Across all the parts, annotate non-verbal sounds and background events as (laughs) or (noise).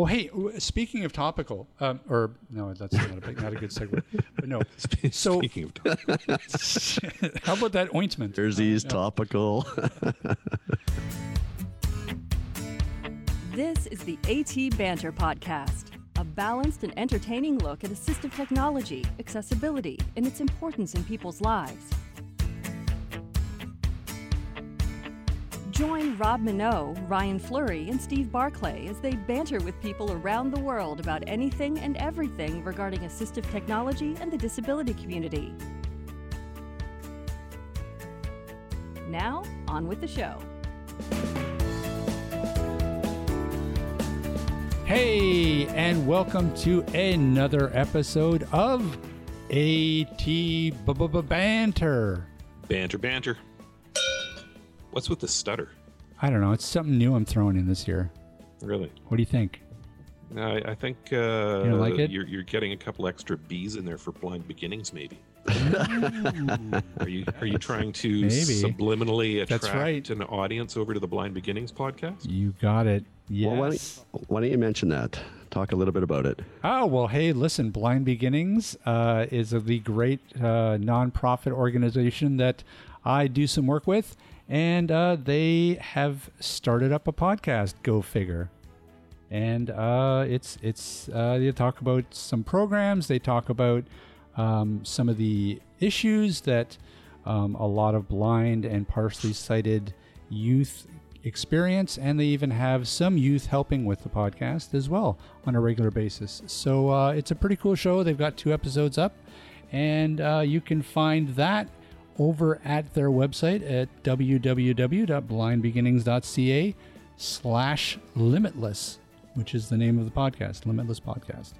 Well, hey, speaking of topical, um, or no, that's not a big, not a good segue. But no, (laughs) so Speaking of topic, (laughs) how about that ointment? Jersey's topical. (laughs) This is the AT Banter Podcast, a balanced and entertaining look at assistive technology, accessibility, and its importance in people's lives. Join Rob Mineault, Ryan Fleury, and Steve Barclay as they banter with people around the world about anything and everything regarding assistive technology and the disability community. Now, on with the show. Hey, and welcome to another episode of AT Banter. banter, banter. What's with the stutter? I don't know. It's something new I'm throwing in this year. Really? What do you think? I, I think uh, don't like it? You're, you're getting a couple extra B's in there for blind beginnings, maybe. (laughs) Are you are you trying to Maybe. subliminally attract That's right. an audience over to the Blind Beginnings podcast? You got it. Yes. Well, why, don't, why don't you mention that? Talk a little bit about it. Oh, well, hey, listen, Blind Beginnings uh, is a, the great uh, nonprofit organization that I do some work with, and uh, they have started up a podcast, Go Figure. And uh, it's it's uh, they talk about some programs. They talk about um, some of the issues that um, a lot of blind and partially sighted youth experience, and they even have some youth helping with the podcast as well on a regular basis. So uh, it's a pretty cool show. They've got two episodes up, and uh, you can find that over at their website at www.blindbeginnings.ca slash limitless, which is the name of the podcast, Limitless Podcast.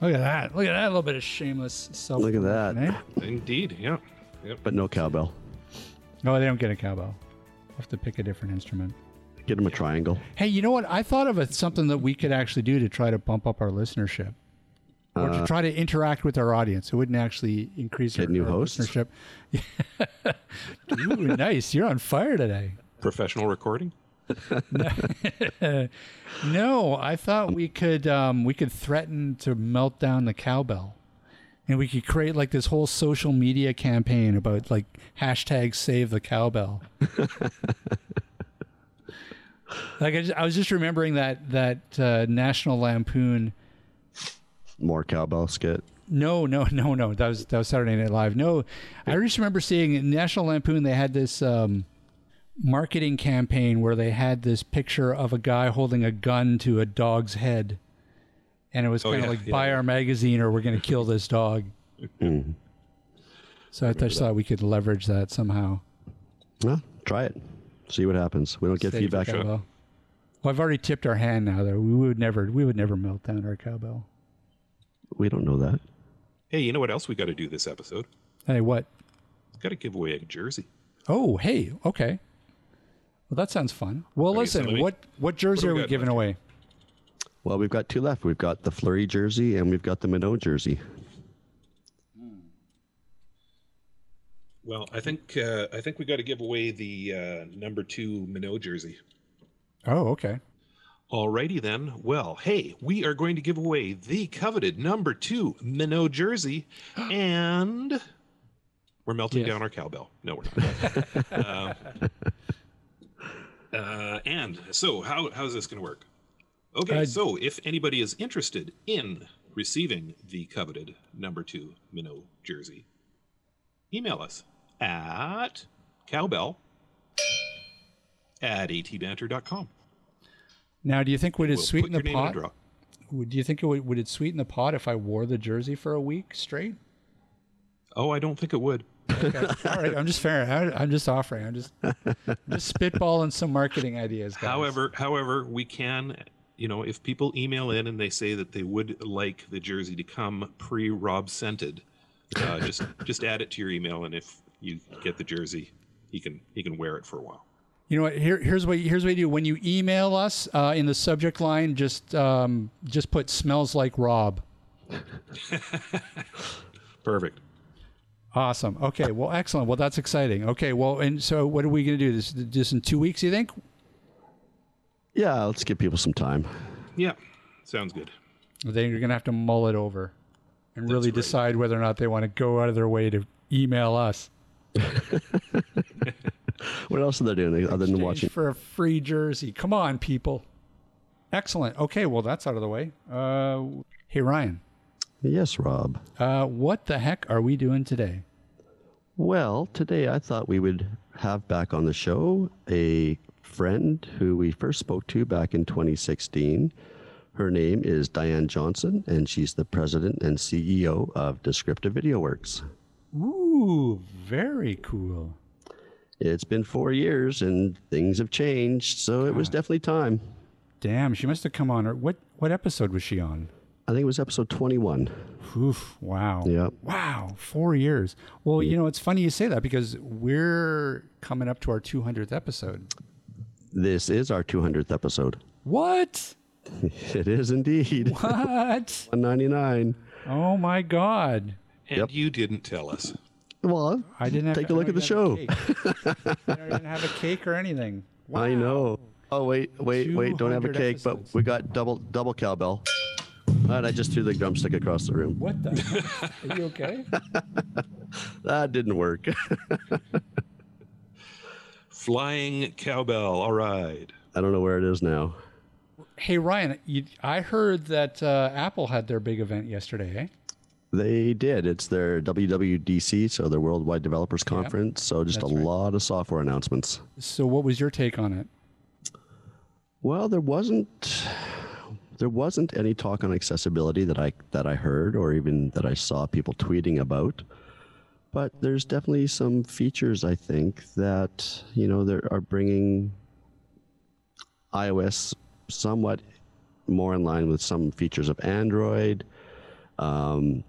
Look at that. Look at that little bit of shameless self Look at that. Eh? Indeed, yeah. Yep. But no cowbell. No, they don't get a cowbell. We'll have to pick a different instrument. Get them a triangle. Hey, you know what? I thought of a, something that we could actually do to try to bump up our listenership. Or to try to interact with our audience. It wouldn't actually increase Get our, new our hosts? listenership. (laughs) Ooh, nice. You're on fire today. Professional recording? (laughs) No, I thought we could um, we could threaten to melt down the cowbell, and we could create like this whole social media campaign about like hashtag save the cowbell. (laughs) like I, just, I was just remembering that that uh, National Lampoon. More cowbell skit. No, no, (laughs) no, no. That was that was Saturday Night Live. No, I just remember seeing in National Lampoon. They had this um, marketing campaign where they had this picture of a guy holding a gun to a dog's head, and it was Oh, kind of yeah, like yeah, buy our magazine or we're going to kill this dog. Mm. So I just thought we could leverage that somehow. Well, try it. See what happens. We don't get Save the feedback. Well, I've already tipped our hand now. Though we would never, we would never melt down our cowbell. We don't know that. Hey, you know what else we got to do this episode? Hey, what? Got to give away a jersey. Oh, hey, okay. Well, that sounds fun. Well, Okay, listen, let me- what what jersey what do are we we giving left? away? Well, we've got two left. We've got the Fleury jersey and we've got the Mineault jersey. Well, I think uh, I think we got to give away the uh, number two Mineault jersey. Oh, okay. Alrighty then. Well, hey, we are going to give away the coveted number two Mineault jersey, (gasps) and we're melting Yes. down our cowbell. No, we're (laughs) not. uh, uh, and so, how how's this going to work? Okay, Uh, so if anybody is interested in receiving the coveted number two Mineault jersey, email us at cowbell at atbanter.com. Now, do you think would it We'll sweeten the your name in pot? Would do you think it would, would it sweeten the pot if I wore the jersey for a week straight? Oh, I don't think it would. Okay. (laughs) All right, I'm just fair. I'm just offering. I'm just just spitballing some marketing ideas. Guys. However, however, we can, you know, if people email in and they say that they would like the jersey to come pre-Rob scented, uh, just just add it to your email, and if you get the jersey, he can he can wear it for a while. You know what? Here, here's what here's what you do. When you email us uh, in the subject line, just um, just put "smells like Rob." (laughs) Perfect. Awesome. Okay. Well, excellent. Well, that's exciting. Okay. Well, and so what are we going to do? This just in two weeks? You think? Yeah, let's give people some time. Yeah, sounds good. Then you're going to have to mull it over and That's really right. decide whether or not they want to go out of their way to email us. (laughs) (laughs) What else are they doing other than watching? for a free jersey. Come on, people. Excellent. Okay, well that's out of the way. Uh, hey Ryan, Yes, Rob. uh, what the heck are we doing today? Well, today I thought we would have back on the show a friend who we first spoke to back in 2016. Her name is Diane Johnson, and she's the president and CEO of Descriptive Video Works. Ooh, very cool. It's been four years and things have changed, so it was definitely time. Damn, she must have come on. Or what? What episode was she on? I think it was episode 21. Oof! Wow. Yep. Wow. Four years. Well, you know, it's funny you say that because we're coming up to our 200th episode. This is our 200th episode. What? (laughs) It is indeed. What? (laughs) 199. oh my God! And Yep. you didn't tell us. Well, I didn't have Take a look at the even have a cake. I didn't have a cake or anything. (laughs) I know. Oh wait, wait, wait! Don't have a cake, episodes. but we got double double cowbell. And I just threw the drumstick across the room. What the? (laughs) Are you okay? (laughs) That didn't work. Flying cowbell. All right. I don't know where it is now. Hey Ryan, you, I heard that uh, Apple had their big event yesterday. Eh? They did. It's their WWDC, so their Worldwide Developers Conference. So just a right. lot of software announcements. So, what was your take on it? Well, there wasn't there wasn't any talk on accessibility that I that I heard or even that I saw people tweeting about. But there's definitely some features I think that you know they are bringing iOS somewhat more in line with some features of Android. Um,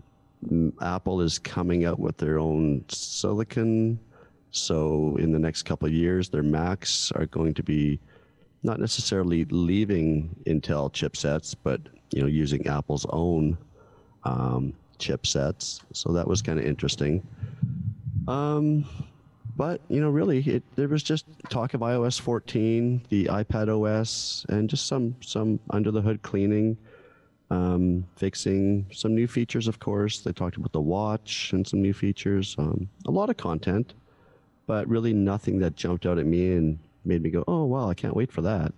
Apple is coming out with their own silicon, so in the next couple of years, their Macs are going to be not necessarily leaving Intel chipsets, but you know using Apple's own um, chipsets. So that was kind of interesting. Um, but you know, really, it, there was just talk of iOS 14, the iPad OS, and just some some under the hood cleaning, um, fixing some new features. Of course, they talked about the watch and some new features. Um, a lot of content, but really nothing that jumped out at me and made me go, "Oh wow, I can't wait for that."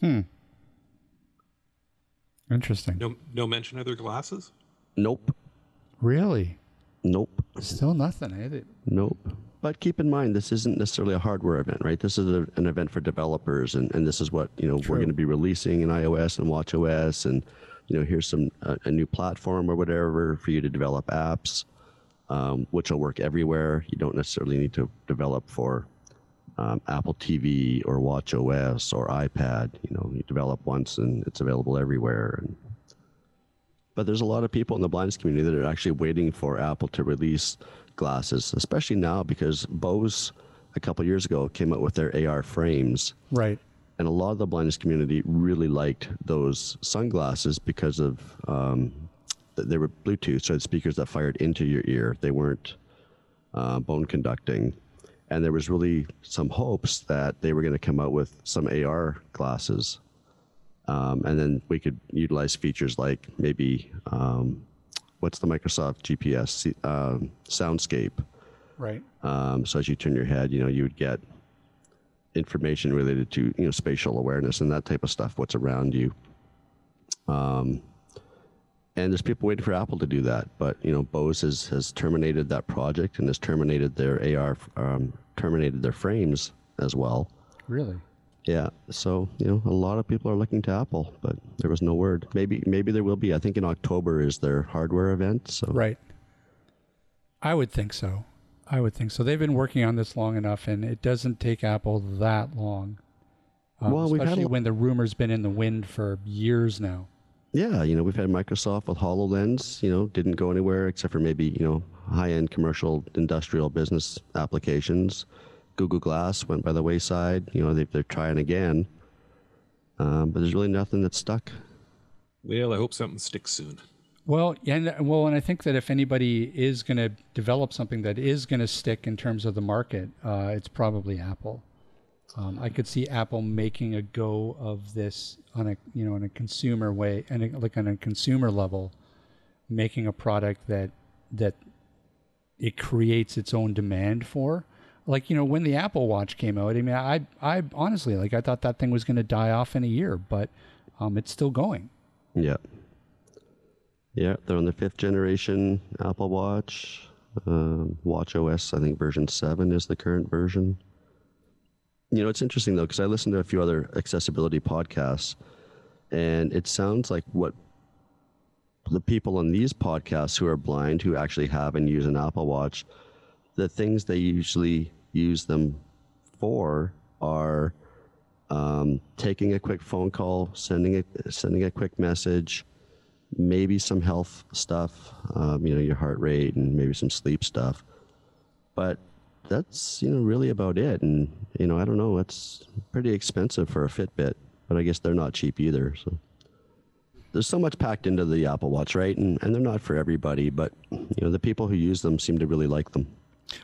Hmm. Interesting. No, no mention of their glasses. Nope, Really? nope. Still nothing, eh? They- Nope. But keep in mind, this isn't necessarily a hardware event, right? This is a, an event for developers, and, and this is what you know True. we're going to be releasing in iOS and WatchOS, and you know here's some a, a new platform or whatever for you to develop apps, um, which will work everywhere. You don't necessarily need to develop for um, Apple TV or WatchOS or iPad. You know, you develop once and it's available everywhere. And, but there's a lot of people in the blindness community that are actually waiting for Apple to release glasses, especially now because Bose a couple years ago came out with their AR frames. Right. And a lot of the blindness community really liked those sunglasses because of um, they were Bluetooth, so the speakers that fired into your ear. They weren't uh, bone conducting, and there was really some hopes that they were going to come out with some AR glasses, um, and then we could utilize features like maybe um, what's the Microsoft GPS um Soundscape. Right. Um, so as you turn your head, you know, you would get information related to you know spatial awareness and that type of stuff, what's around you. Um, and there's people waiting for Apple to do that, but you know, Bose has, has terminated that project and has terminated their AR, um, terminated their frames as well. Really? Yeah, so you know, a lot of people are looking to Apple, but there was no word. Maybe maybe there will be. I think in October is their hardware event. So Right. I would think so. I would think so. They've been working on this long enough, and it doesn't take Apple that long. Um, Well, we've had a especially when the rumor's been in the wind for years now. Yeah, you know, we've had Microsoft with HoloLens, you know, didn't go anywhere except for maybe, you know, high-end commercial industrial business applications. Google Glass went by the wayside. You know, they, they're trying again. Um, but there's really nothing that's stuck. Well, I hope something sticks soon. Well, yeah, and well, and I think that if anybody is going to develop something that is going to stick in terms of the market, uh, it's probably Apple. Um, I could see Apple making a go of this on a you know in a consumer way and a, like on a consumer level, making a product that that it creates its own demand for. Like you know when the Apple Watch came out, I mean I I honestly like I thought that thing was going to die off in a year, but um, it's still going. Yeah. Yeah, they're on the fifth generation Apple Watch. Um, Watch OS, I think version 7 is the current version. You know, it's interesting though, because I listened to a few other accessibility podcasts, and it sounds like what the people on these podcasts who are blind, who actually have and use an Apple Watch, the things they usually use them for are um, taking a quick phone call, sending a sending a quick message, maybe some health stuff, um, you know, your heart rate and maybe some sleep stuff. But that's you know really about it. And you know, I don't know, it's pretty expensive for a Fitbit, but I guess they're not cheap either. So there's so much packed into the Apple Watch, right? And and they're not for everybody, but you know, the people who use them seem to really like them.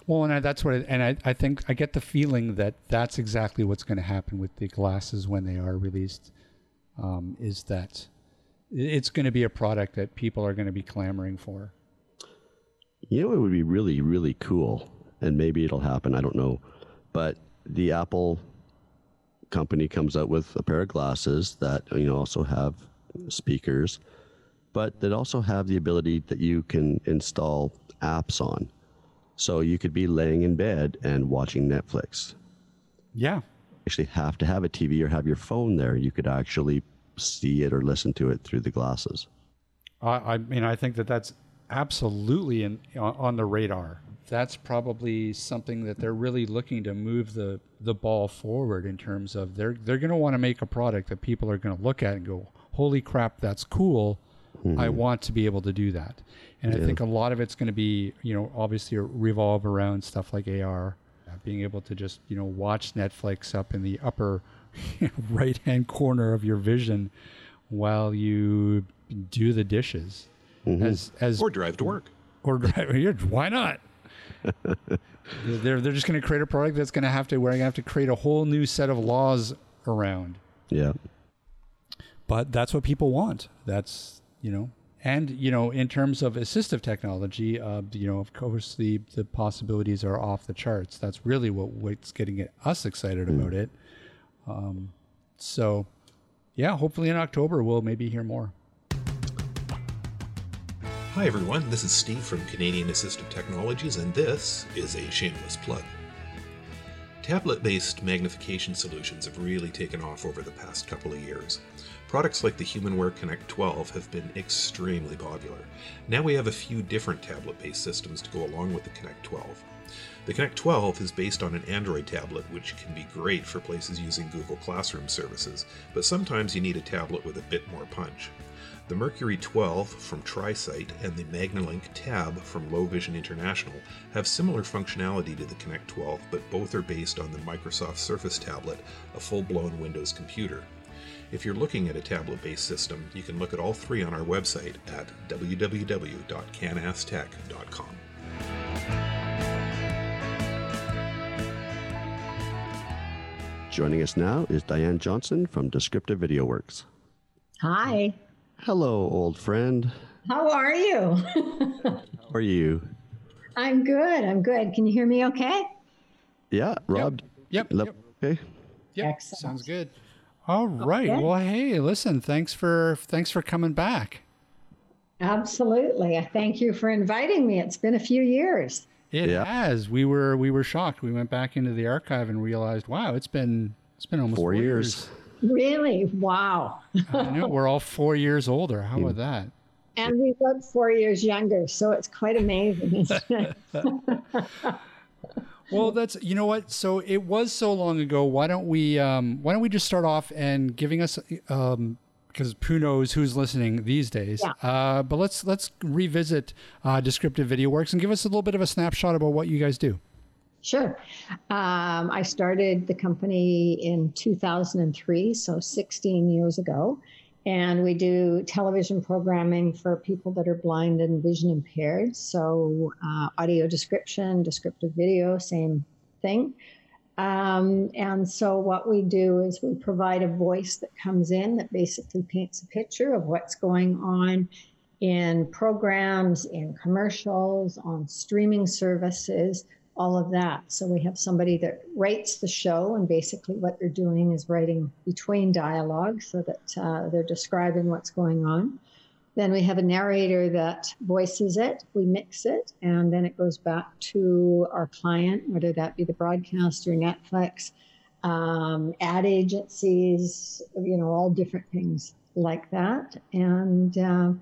Well, and I, that's what, it, and I, I think I get the feeling that that's exactly what's going to happen with the glasses when they are released. Um, is that it's going to be a product that people are going to be clamoring for. You know, it would be really, really cool, and maybe it'll happen. I don't know, but the Apple company comes out with a pair of glasses that you know also have speakers, but that also have the ability that you can install apps on. So you could be laying in bed and watching Netflix. Yeah. Actually, have to have a TV or have your phone there. You could actually see it or listen to it through the glasses. I, I mean, I think that that's absolutely in, on, on the radar. That's probably something that they're really looking to move the, the ball forward in terms of they're they're going to want to make a product that people are going to look at and go, "Holy crap, that's cool! I want to be able to do that." And I think a lot of it's going to be, you know, obviously revolve around stuff like AR, uh, being able to just, you know, watch Netflix up in the upper (laughs) right hand corner of your vision while you do the dishes. As as Or drive to work. or drive (laughs) why not? (laughs) they're they're just going to create a product that's going to have to we're going to have to create a whole new set of laws around. Yeah. But that's what people want. That's you know, and you know, in terms of assistive technology, uh, you know, of course, the the possibilities are off the charts. That's really what what's getting us excited about it. Um, so, yeah, hopefully in October we'll maybe hear more. Hi, everyone. This is Steve from Canadian Assistive Technologies, and this is a shameless plug. Tablet based magnification solutions have really taken off over the past couple of years. Products like the HumanWare Connect 12 have been extremely popular. Now we have a few different tablet based systems to go along with the Connect 12. The Connect 12 is based on an Android tablet, which can be great for places using Google Classroom services, but sometimes you need a tablet with a bit more punch. The Mercury 12 from TriSight and the MagniLink Tab from Low Vision International have similar functionality to the Connect 12, but both are based on the Microsoft Surface tablet, a full blown Windows computer. If you're looking at a tablet based system, you can look at all three on our website at www.canastech.com. Joining us now is Diane Johnson from Descriptive Video Works. Hi. Hello, old friend. How are you? How (laughs) are you? I'm good. I'm good. Can you hear me okay? Yeah, Rob. Yep. Lep- yep. Okay. Yep. Excellent. Sounds good. All right. Okay. Well, hey, listen, thanks for thanks for coming back. Absolutely. I thank you for inviting me. It's been a few years. It Yeah. has. We were we were shocked. We went back into the archive and realized, wow, it's been it's been almost Four four, years. Really? Wow. (laughs) I know we're all four years older. How about that? And we look four years younger, so it's quite amazing. (laughs) Well, that's you know what. So it was so long ago. Why don't we um, Why don't we just start off and giving us um, because who knows who's listening these days. Yeah. Uh, but let's let's revisit uh, descriptive video works and give us a little bit of a snapshot about what you guys do. Sure. Um, I started the company in 2003, so 16 years ago. And we do television programming for people that are blind and vision impaired. So, uh, audio description, descriptive video, same thing. Um, and so what we do is we provide a voice that comes in that basically paints a picture of what's going on in programs, in commercials, on streaming services, all of that. So we have somebody that writes the show, and basically what they're doing is writing between dialogue so that uh, they're describing what's going on. Then we have a narrator that voices it, we mix it, and then it goes back to our client, whether that be the broadcaster, Netflix, um, ad agencies, you know, all different things like that. And uh,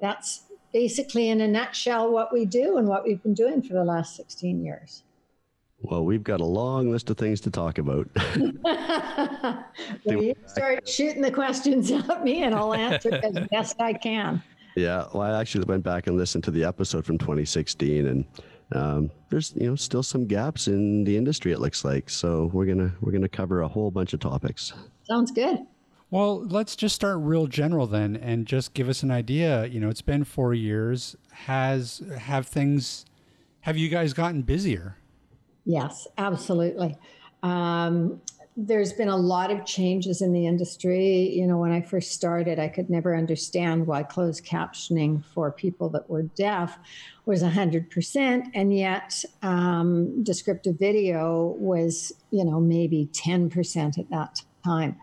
that's basically, in a nutshell, what we do and what we've been doing for the last 16 years. Well, we've got a long list of things to talk about. (laughs) (laughs) well, you start shooting the questions at me, and I'll answer as (laughs) best I can. Yeah, well, I actually went back and listened to the episode from 2016, and um, there's you know still some gaps in the industry. It looks like so we're gonna we're gonna cover a whole bunch of topics. Sounds good. Well, let's just start real general then and just give us an idea. You know, it's been 4 years. Has have things have you guys gotten busier? Yes, absolutely. Um, there's been a lot of changes in the industry. You know, when I first started, I could never understand why closed captioning for people that were deaf was 100%, and yet um, descriptive video was, you know, maybe 10% at that time.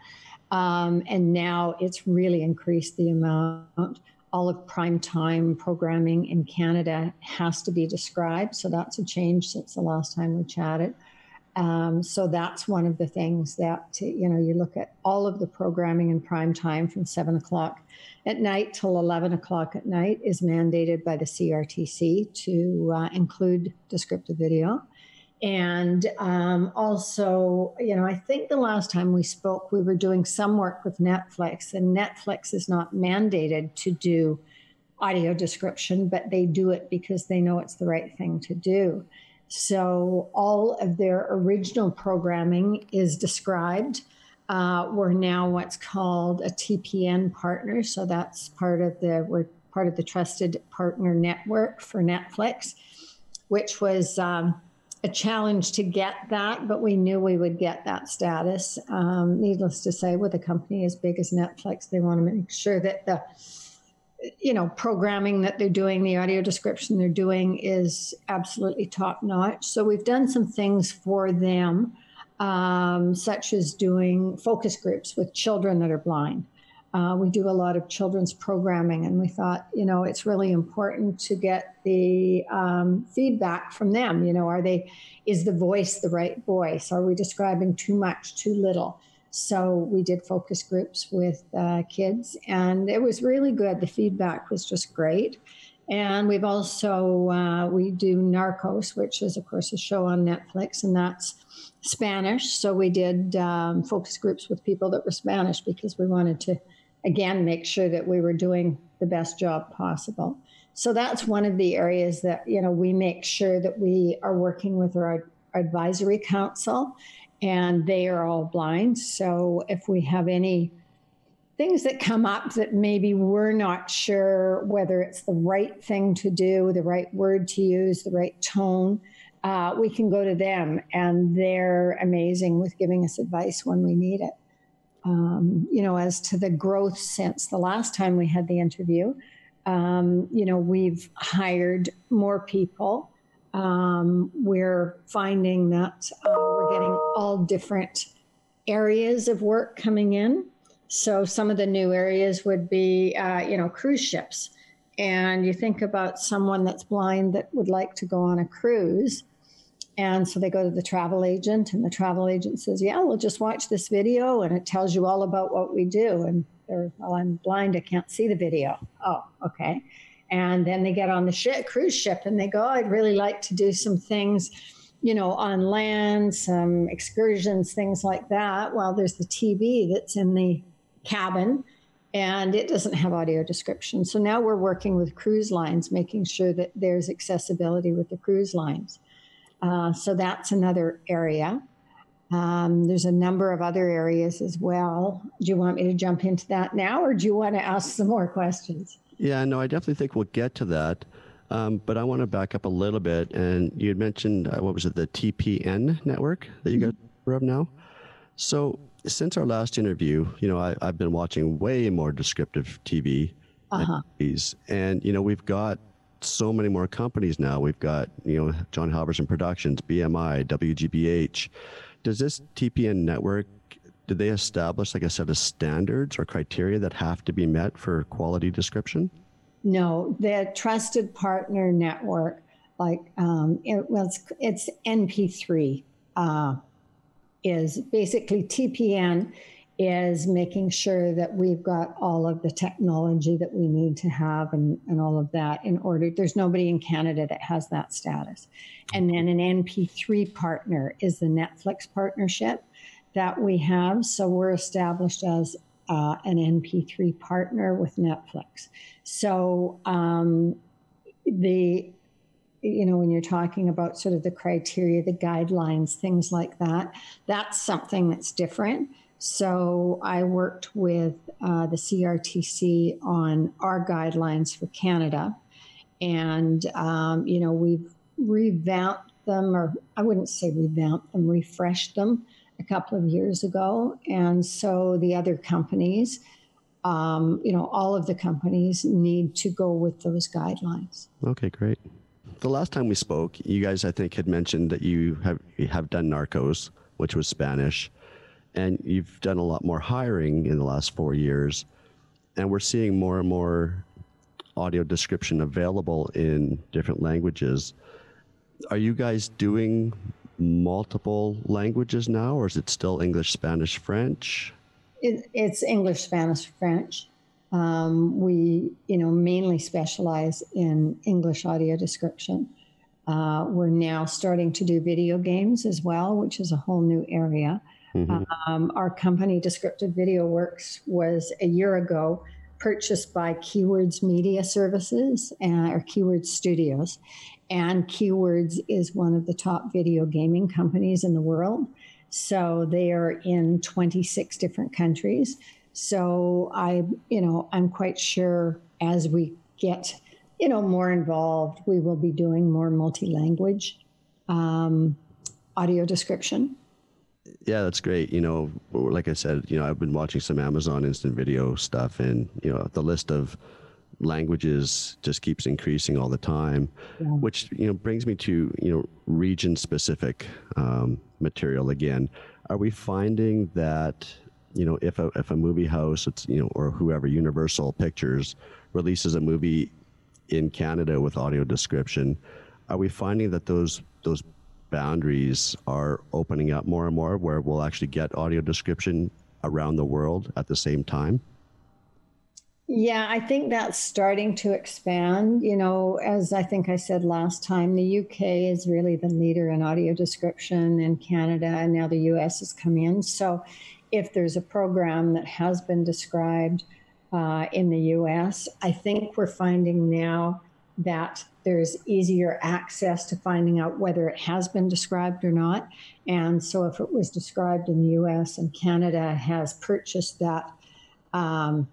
Um, and now it's really increased the amount. All of prime time programming in Canada has to be described. So that's a change since the last time we chatted. Um, so that's one of the things that, you know, you look at all of the programming in prime time from seven o'clock at night till 11 o'clock at night is mandated by the CRTC to uh, include descriptive video. And um, also, you know, I think the last time we spoke, we were doing some work with Netflix, and Netflix is not mandated to do audio description, but they do it because they know it's the right thing to do. So all of their original programming is described. Uh, we're now what's called a TPN partner, so that's part of the we're part of the trusted partner network for Netflix, which was. Um, a challenge to get that, but we knew we would get that status. Um, needless to say, with a company as big as Netflix, they want to make sure that the you know programming that they're doing the audio description they're doing is absolutely top notch so we've done some things for them um, such as doing focus groups with children that are blind uh, we do a lot of children's programming, and we thought, you know, it's really important to get the um, feedback from them. You know, are they, is the voice the right voice? Are we describing too much, too little? So we did focus groups with uh, kids, and it was really good. The feedback was just great. And we've also uh, we do Narcos, which is of course a show on Netflix, and that's Spanish. So we did um, focus groups with people that were Spanish because we wanted to again, make sure that we were doing the best job possible. So that's one of the areas that, you know, we make sure that we are working with our advisory council and they are all blind. So if we have any things that come up that maybe we're not sure whether it's the right thing to do, the right word to use, the right tone, uh, we can go to them and they're amazing with giving us advice when we need it um, you know, as to the growth since the last time we had the interview. Um, you know, we've hired more people. Um, we're finding that uh, we're getting all different areas of work coming in. So some of the new areas would be, uh, you know, cruise ships. And you think about someone that's blind that would like to go on a cruise and so they go to the travel agent, and the travel agent says, Yeah, we'll just watch this video, and it tells you all about what we do. And they're, Well, I'm blind, I can't see the video. Oh, okay. And then they get on the ship, cruise ship and they go, I'd really like to do some things, you know, on land, some excursions, things like that. Well, there's the TV that's in the cabin and it doesn't have audio description. So now we're working with cruise lines, making sure that there's accessibility with the cruise lines. Uh, so that's another area. Um, there's a number of other areas as well. Do you want me to jump into that now, or do you want to ask some more questions? Yeah, no, I definitely think we'll get to that. Um, but I want to back up a little bit. And you had mentioned, uh, what was it, the TPN network that you guys are of now? So since our last interview, you know, I, have been watching way more descriptive TV. Uh-huh. And, you know, we've got so many more companies now. We've got, you know, John Halverson Productions, BMI, WGBH. Does this TPN network, did they establish like a set of standards or criteria that have to be met for quality description? No, the trusted partner network, like um, it was, it's NP3, uh, is basically TPN is making sure that we've got all of the technology that we need to have and, and all of that in order. There's nobody in Canada that has that status. And then an NP3 partner is the Netflix partnership that we have. So we're established as uh, an NP3 partner with Netflix. So um, the you know when you're talking about sort of the criteria, the guidelines, things like that, that's something that's different. So I worked with uh, the CRTC on our guidelines for Canada, and um, you know we've revamped them, or I wouldn't say revamped them, refreshed them a couple of years ago. And so the other companies, um, you know, all of the companies need to go with those guidelines. Okay, great. The last time we spoke, you guys, I think, had mentioned that you have you have done Narcos, which was Spanish, and you've done a lot more hiring in the last four years, and we're seeing more and more audio description available in different languages. Are you guys doing multiple languages now, or is it still English, Spanish, French? It, it's English, Spanish, French. Um, we, you know, mainly specialize in English audio description. Uh, we're now starting to do video games as well, which is a whole new area. Mm-hmm. Um, our company, Descriptive Video Works, was a year ago purchased by Keywords Media Services and, or Keywords Studios. And Keywords is one of the top video gaming companies in the world. So they are in 26 different countries. So I, you know, I'm quite sure as we get, you know, more involved, we will be doing more multi-language um, audio description. Yeah, that's great. You know, like I said, you know, I've been watching some Amazon instant video stuff, and you know, the list of languages just keeps increasing all the time, yeah. which you know brings me to you know region specific um, material again. Are we finding that you know if a if a movie house it's you know or whoever Universal Pictures releases a movie in Canada with audio description, are we finding that those those boundaries are opening up more and more where we'll actually get audio description around the world at the same time? Yeah, I think that's starting to expand. You know, as I think I said last time, the UK is really the leader in audio description in Canada, and now the US has come in. So if there's a program that has been described uh, in the US, I think we're finding now that there's easier access to finding out whether it has been described or not. And so if it was described in the US and Canada has purchased that. Um,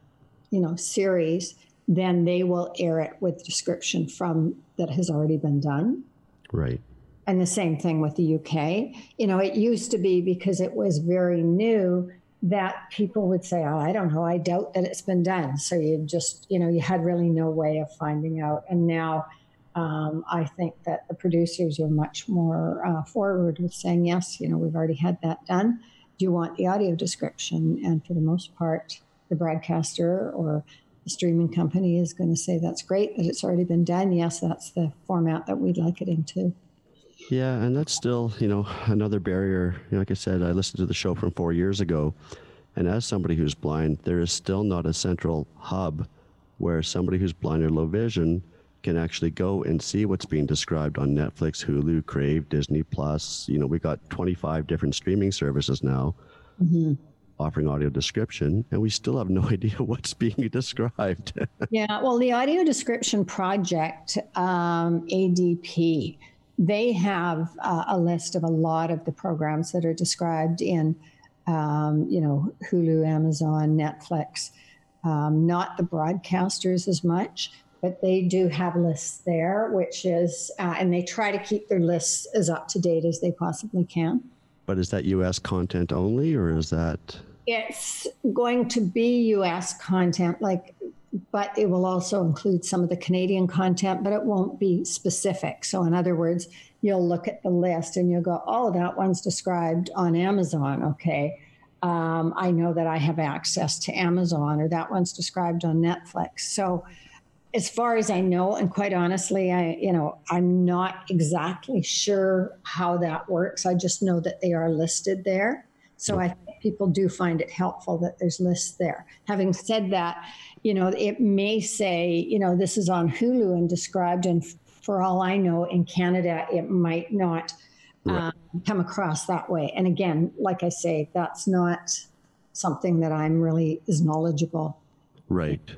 you know series, then they will air it with description from that has already been done. Right. And the same thing with the UK. You know, it used to be because it was very new that people would say, "Oh, I don't know. I doubt that it's been done." So you just, you know, you had really no way of finding out. And now, um, I think that the producers are much more uh, forward with saying, "Yes, you know, we've already had that done. Do you want the audio description?" And for the most part, the broadcaster or the streaming company is going to say that's great that it's already been done. Yes, that's the format that we'd like it into. Yeah, and that's still, you know, another barrier. You know, like I said, I listened to the show from four years ago, and as somebody who's blind, there is still not a central hub where somebody who's blind or low vision can actually go and see what's being described on Netflix, Hulu, Crave, Disney Plus. You know, we got 25 different streaming services now. Mm-hmm offering audio description, and we still have no (laughs) idea what's being described. (laughs) yeah, well, the Audio Description Project, um, ADP, they have uh, a list of a lot of the programs that are described in, um, you know, Hulu, Amazon, Netflix. Um, not the broadcasters as much, but they do have lists there, which is, uh, and they try to keep their lists as up to date as they possibly can. But is that U.S. content only, or is that? It's going to be U.S. content, like, but it will also include some of the Canadian content, but it won't be specific. So, in other words, you'll look at the list and you'll go, "Oh, that one's described on Amazon." Okay. Um, I know that I have access to Amazon, or that one's described on Netflix. So, as far as I know, and quite honestly, I you know I'm not exactly sure how that works. I just know that they are listed there. So I think people do find it helpful that there's lists there. Having said that, you know, it may say, you know, this is on Hulu and described, and for all I know, in Canada, it might not um, come across that way. And again, like I say, that's not something that I'm really as knowledgeable. Right.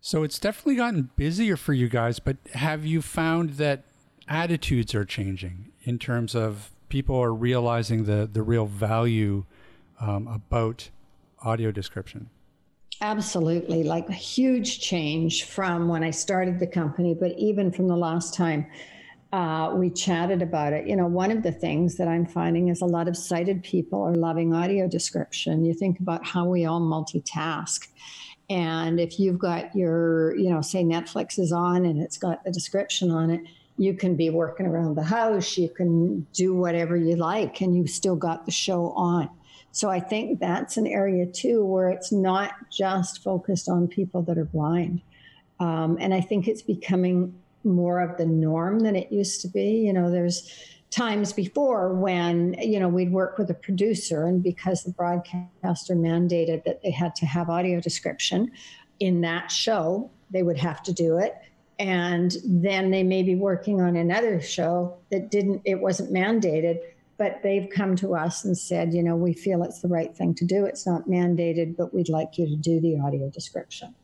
So it's definitely gotten busier for you guys, but have you found that attitudes are changing in terms of people are realizing the, the real value um, about audio description? Absolutely, like a huge change from when I started the company, but even from the last time uh, we chatted about it. You know, one of the things that I'm finding is a lot of sighted people are loving audio description. You think about how we all multitask. And if you've got your, you know, say Netflix is on and it's got the description on it, you can be working around the house, you can do whatever you like, and you've still got the show on. So I think that's an area too where it's not just focused on people that are blind. Um, and I think it's becoming more of the norm than it used to be. You know, there's times before when, you know, we'd work with a producer, and because the broadcaster mandated that they had to have audio description in that show, they would have to do it and then they may be working on another show that didn't it wasn't mandated but they've come to us and said you know we feel it's the right thing to do. It's not mandated but we'd like you to do the audio description.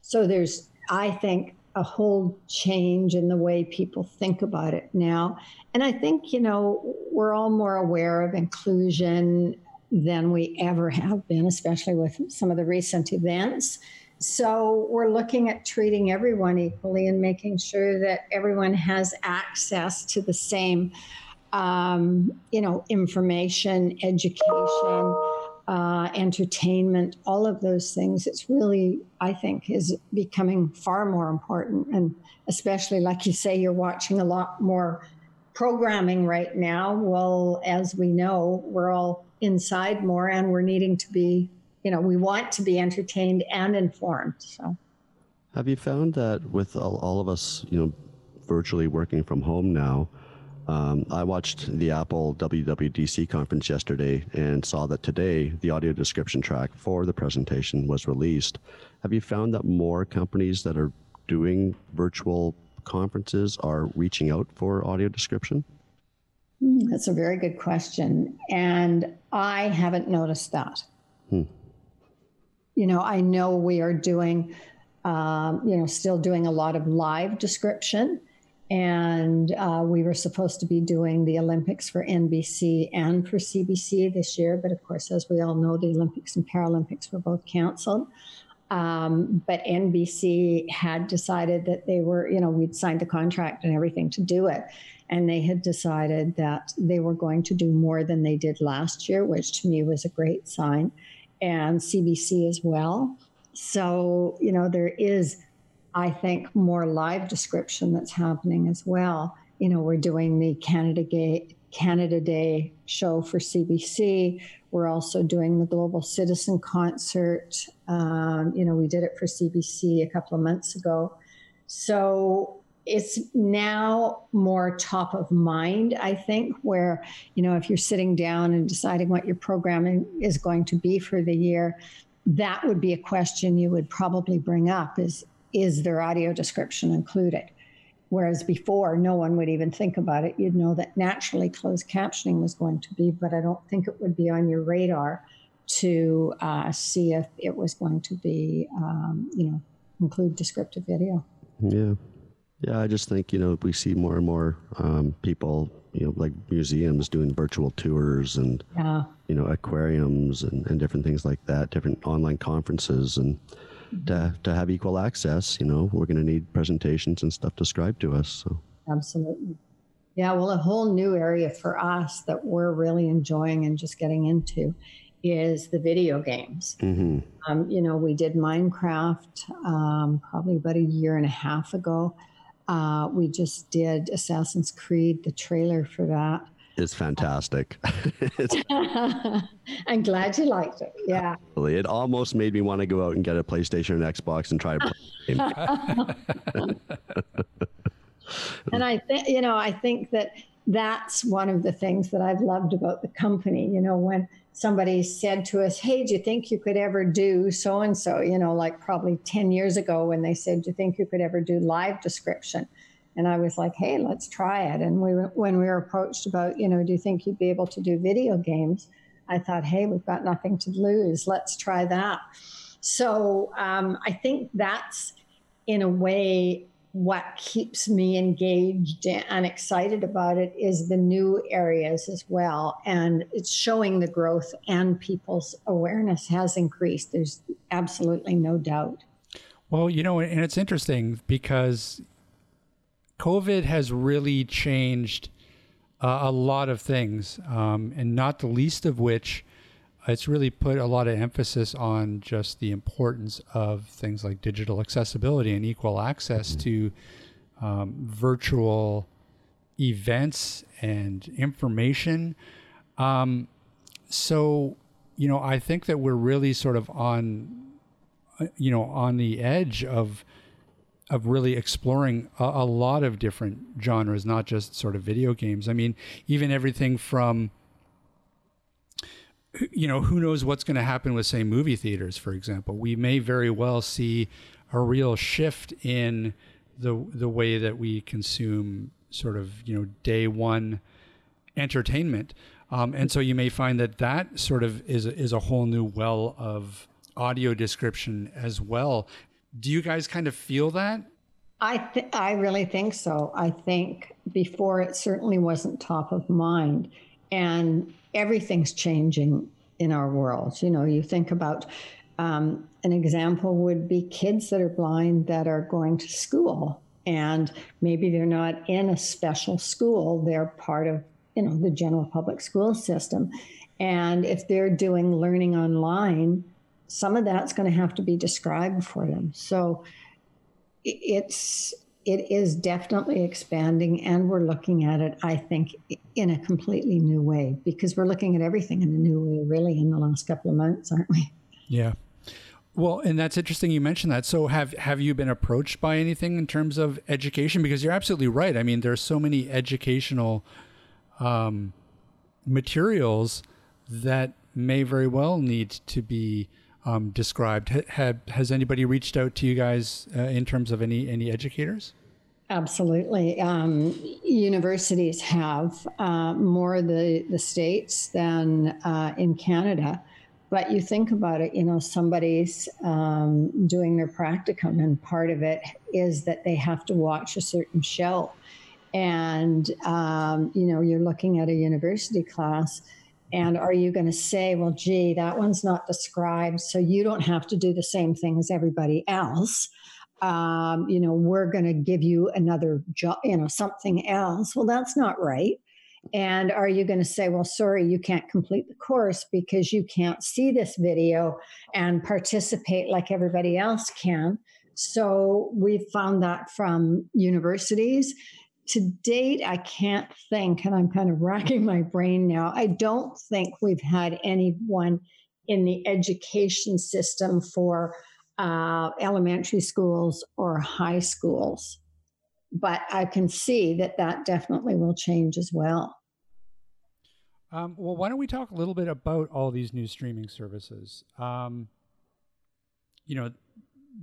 So there's i think a whole change in the way people think about it now. And i think you know we're all more aware of inclusion than we ever have been especially with some of the recent events. So we're looking at treating everyone equally and making sure that everyone has access to the same, um, you know, information, education, uh, entertainment, all of those things. It's really, I think, is becoming far more important. And especially, like you say, you're watching a lot more programming right now. Well, as we know, we're all inside more and we're needing to be you know, we want to be entertained and informed. So, have you found that with all, all of us, you know, virtually working from home now? Um, I watched the Apple WWDC conference yesterday and saw that today the audio description track for the presentation was released. Have you found that more companies that are doing virtual conferences are reaching out for audio description? Hmm, that's a very good question. And I haven't noticed that. Hmm you know, I know we are doing, um, you know, still doing a lot of live description. And uh, we were supposed to be doing the Olympics for NBC and for CBC this year. But of course, as we all know, the Olympics and Paralympics were both canceled. Um, but NBC had decided that they were, you know, we'd signed the contract and everything to do it. And they had decided that they were going to do more than they did last year, which to me was a great sign and CBC as well. So, you know, there is, I think, more live description that's happening as well. You know, we're doing the Canada Day, Canada Day show for CBC. We're also doing the Global Citizen Concert. Um, you know, we did it for CBC a couple of months ago. So it's now more top of mind, I think, where, you know, if you're sitting down and deciding what your programming is going to be for the year, that would be a question you would probably bring up is is there audio description included? Whereas before, no one would even think about it. You'd know that naturally closed captioning was going to be, but I don't think it would be on your radar to uh, see if it was going to be, um, you know, include descriptive video. Yeah. Yeah, I just think you know we see more and more um, people, you know, like museums doing virtual tours and yeah. you know aquariums and, and different things like that, different online conferences, and to, to have equal access, you know, we're going to need presentations and stuff described to us. So Absolutely. Yeah, well, a whole new area for us that we're really enjoying and just getting into is the video games. hmm Um, you know, we did Minecraft um, probably about a year and a half ago. Uh, we just did Assassin's Creed, the trailer for that. (laughs) it's fantastic. (laughs) I'm glad you liked it. Yeah. really, it almost made me want to go out and get a PlayStation and Xbox and try to play the game. (laughs) And I think, you know, I think that that's one of the things that I've loved about the company. You know, when somebody said to us, Hey, do you think you could ever do so and so? You know, like probably 10 years ago when they said, Do you think you could ever do live description? And I was like, Hey, let's try it. And we when we were approached about, you know, do you think you'd be able to do video games? I thought, Hey, we've got nothing to lose. Let's try that. So um, I think that's in a way what keeps me engaged and excited about it is the new areas as well and it's showing the growth and people's awareness has increased there's absolutely no doubt Well, you know, and it's interesting because COVID has really changed uh, a lot of things, um, and not the least of which it's really put a lot of emphasis on just the importance of things like digital accessibility and equal access to um, virtual events and information. Um, so, you know, I think that we're really sort of on, uh, you know, on the edge of of really exploring a, a lot of different genres, not just sort of video games. I mean, even everything from you know, who knows what's going to happen with, say, movie theaters, for example. We may very well see a real shift in the the way that we consume sort of you know day one entertainment, um, and so you may find that that sort of is is a whole new well of audio description as well. Do you guys kind of feel that? I th- I really think so. I think before it certainly wasn't top of mind, and everything's changing in our world. You know, you think about um, an example would be kids that are blind that are going to school, and maybe they're not in a special school; they're part of you know the general public school system, and if they're doing learning online, some of that's going to have to be described for them. So it's it is definitely expanding and we're looking at it i think in a completely new way because we're looking at everything in a new way really in the last couple of months aren't we Yeah. Well, and that's interesting you mentioned that. So have have you been approached by anything in terms of education because you're absolutely right. I mean, there's so many educational um, materials that may very well need to be um, described. Ha- have, has anybody reached out to you guys uh, in terms of any any educators? absolutely um, universities have uh, more the the states than uh, in canada but you think about it you know somebody's um, doing their practicum and part of it is that they have to watch a certain show and um, you know you're looking at a university class and are you going to say well gee that one's not described so you don't have to do the same thing as everybody else. Um, you know we're going to give you another job you know something else. Well that's not right. And are you going to say well sorry you can't complete the course because you can't see this video and participate like everybody else can. So we've found that from universities to date, I can't think, and I'm kind of racking my brain now. I don't think we've had anyone in the education system for uh, elementary schools or high schools. But I can see that that definitely will change as well. Um, well, why don't we talk a little bit about all these new streaming services? Um, you know,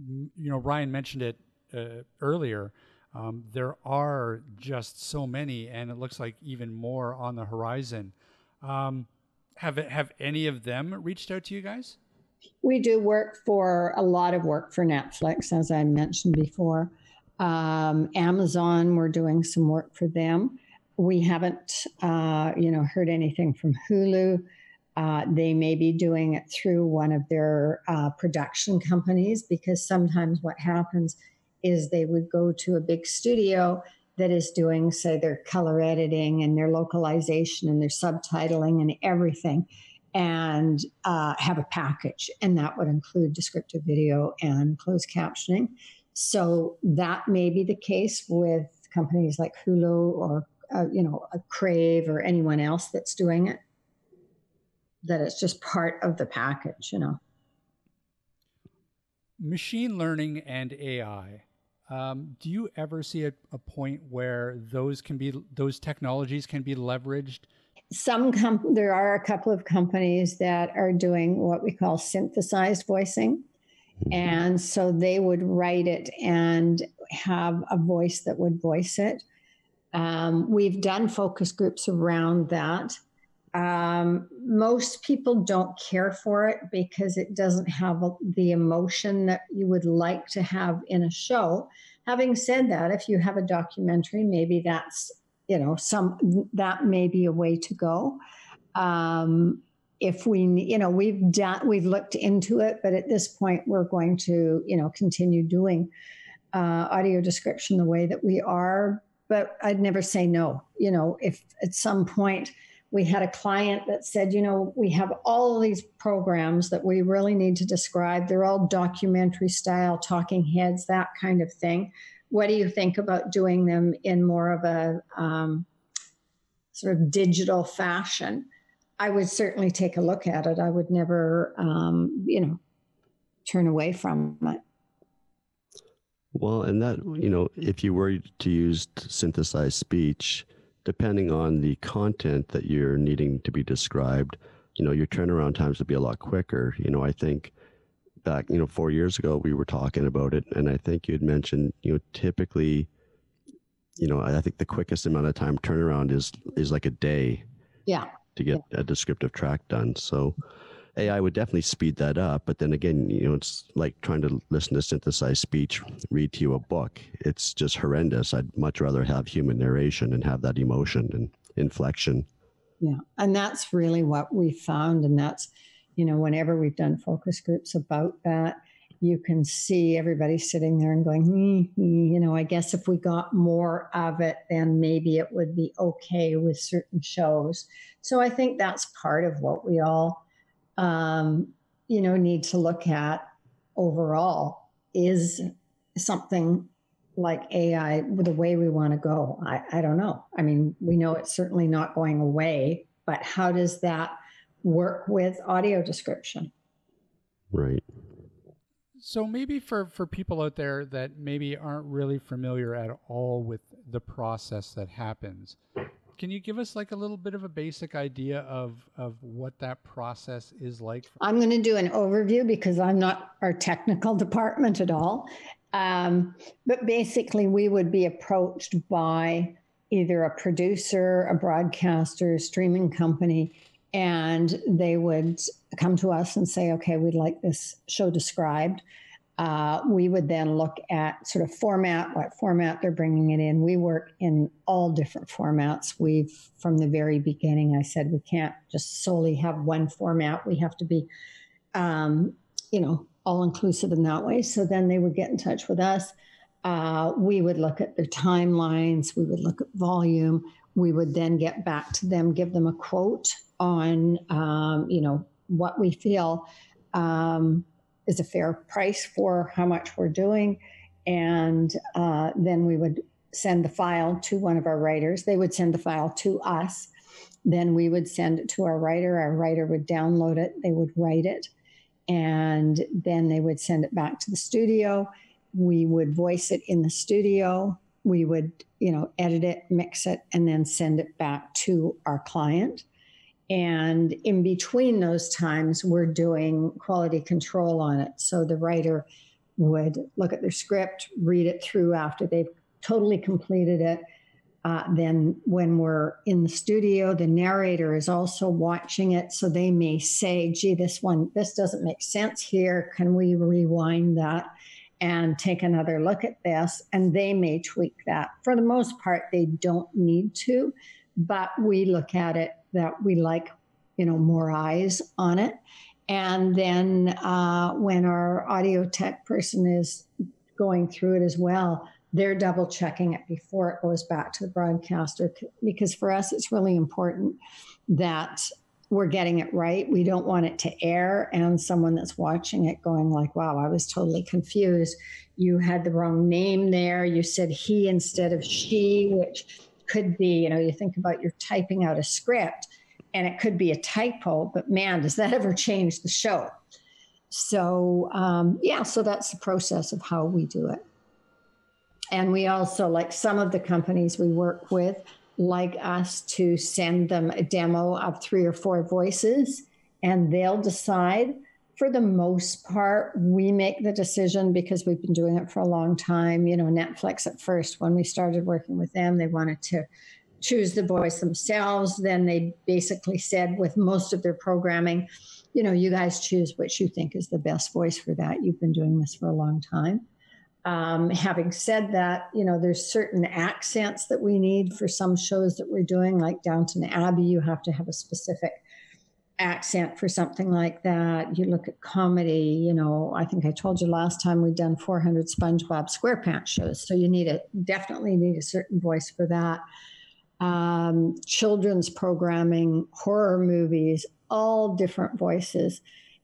you know, Ryan mentioned it uh, earlier. Um, there are just so many, and it looks like even more on the horizon. Um, have have any of them reached out to you guys? We do work for a lot of work for Netflix, as I mentioned before. Um, Amazon, we're doing some work for them. We haven't, uh, you know, heard anything from Hulu. Uh, they may be doing it through one of their uh, production companies because sometimes what happens is they would go to a big studio that is doing, say, their color editing and their localization and their subtitling and everything, and uh, have a package. And that would include descriptive video and closed captioning. So that may be the case with companies like Hulu or, uh, you know, a Crave or anyone else that's doing it. That it's just part of the package, you know. Machine learning and AI um, do you ever see a, a, point where those can be those technologies can be leveraged? Some com- there are a couple of companies that are doing what we call synthesized voicing, mm-hmm. and so they would write it and have a voice that would voice it. Um, we've done focus groups around that. Um, most people don't care for it because it doesn't have the emotion that you would like to have in a show. Having said that, if you have a documentary, maybe that's you know some that may be a way to go. Um, if we you know we've done we've looked into it, but at this point we're going to you know continue doing uh, audio description the way that we are. But I'd never say no. You know, if at some point we had a client that said, you know, we have all of these programs that we really need to describe. They're all documentary style, talking heads, that kind of thing. What do you think about doing them in more of a um, sort of digital fashion? I would certainly take a look at it. I would never, um, you know, turn away from it. Well, and that, you know, if you were to use synthesized speech, depending on the content that you're needing to be described, you know, your turnaround times would be a lot quicker. You know, I think back, you know, four years ago we were talking about it, and I think you had mentioned, you know, typically, you know, I think the quickest amount of time turnaround is is like a day. Yeah. To get yeah. a descriptive track done. So AI would definitely speed that up. But then again, you know, it's like trying to listen to synthesized speech, read to you a book. It's just horrendous. I'd much rather have human narration and have that emotion and inflection. Yeah. And that's really what we found. And that's, you know, whenever we've done focus groups about that, you can see everybody sitting there and going, you know, I guess if we got more of it, then maybe it would be okay with certain shows. So I think that's part of what we all um, you know, need to look at overall is something like AI the way we want to go? I, I don't know. I mean, we know it's certainly not going away, but how does that work with audio description? Right. So maybe for, for people out there that maybe aren't really familiar at all with the process that happens, can you give us like a little bit of a basic idea of of what that process is like? I'm going to do an overview because I'm not our technical (laughs) department at all. Um, but basically, we would be approached by either a producer, a broadcaster, streaming company, and they would come to us and say, "Okay, we'd like this show described." Uh, we would then look at sort of format, what format they're bringing it in. We work in all different formats. We've, from the very beginning, I said we can't just solely have one format. We have to be, um, you know, all inclusive in that way. So then they would get in touch with us. Uh, we would look at their timelines. We would look at volume. We would then get back to them, give them a quote on, um, you know, what we feel. Um, is a fair price for how much we're doing. And uh, then we would send the file to one of our writers. They would send the file to us. Then we would send it to our writer. Our writer would download it, they would write it, and then they would send it back to the studio. We would voice it in the studio. We would, you know, edit it, mix it, and then send it back to our client. And in between those times, we're doing quality control on it. So the writer would look at their script, read it through after they've totally completed it. Uh, then, when we're in the studio, the narrator is also watching it. So they may say, gee, this one, this doesn't make sense here. Can we rewind that and take another look at this? And they may tweak that. For the most part, they don't need to, but we look at it that we like you know, more eyes on it. And then uh, when our audio tech person is going through it as well, they're double checking it before it goes back to the broadcaster because for us it's really important that we're getting it right. We don't want it to air and someone that's watching it going like, "Wow, I was totally confused. You had the wrong name there. You said he instead of she," which could be, you know, you think about you're typing out a script and it could be a typo, but man, does that (laughs) ever change the show? So, um, yeah, so that's the process of how we do it. And we also, like some of the companies we work with, like us to send them a demo of three or four voices, and they'll decide. For the most part, we make the decision because we've been doing it for a long time. You know, Netflix at first, when we started working with them, they wanted to choose the voice themselves. Then they basically said, with most of their programming, you know, you guys choose which you think is the best voice for that. You've been doing this for a long time. Um, having said that, you know, there's certain accents that we need for some shows that we're doing, like Downton Abbey, you have to have a specific accent for something like that. You look at comedy, you know, I think I told you last time we'd done 400 SpongeBob SquarePants shows. So you need a definitely need a certain voice for that um, children's programming, horror movies, all different voices.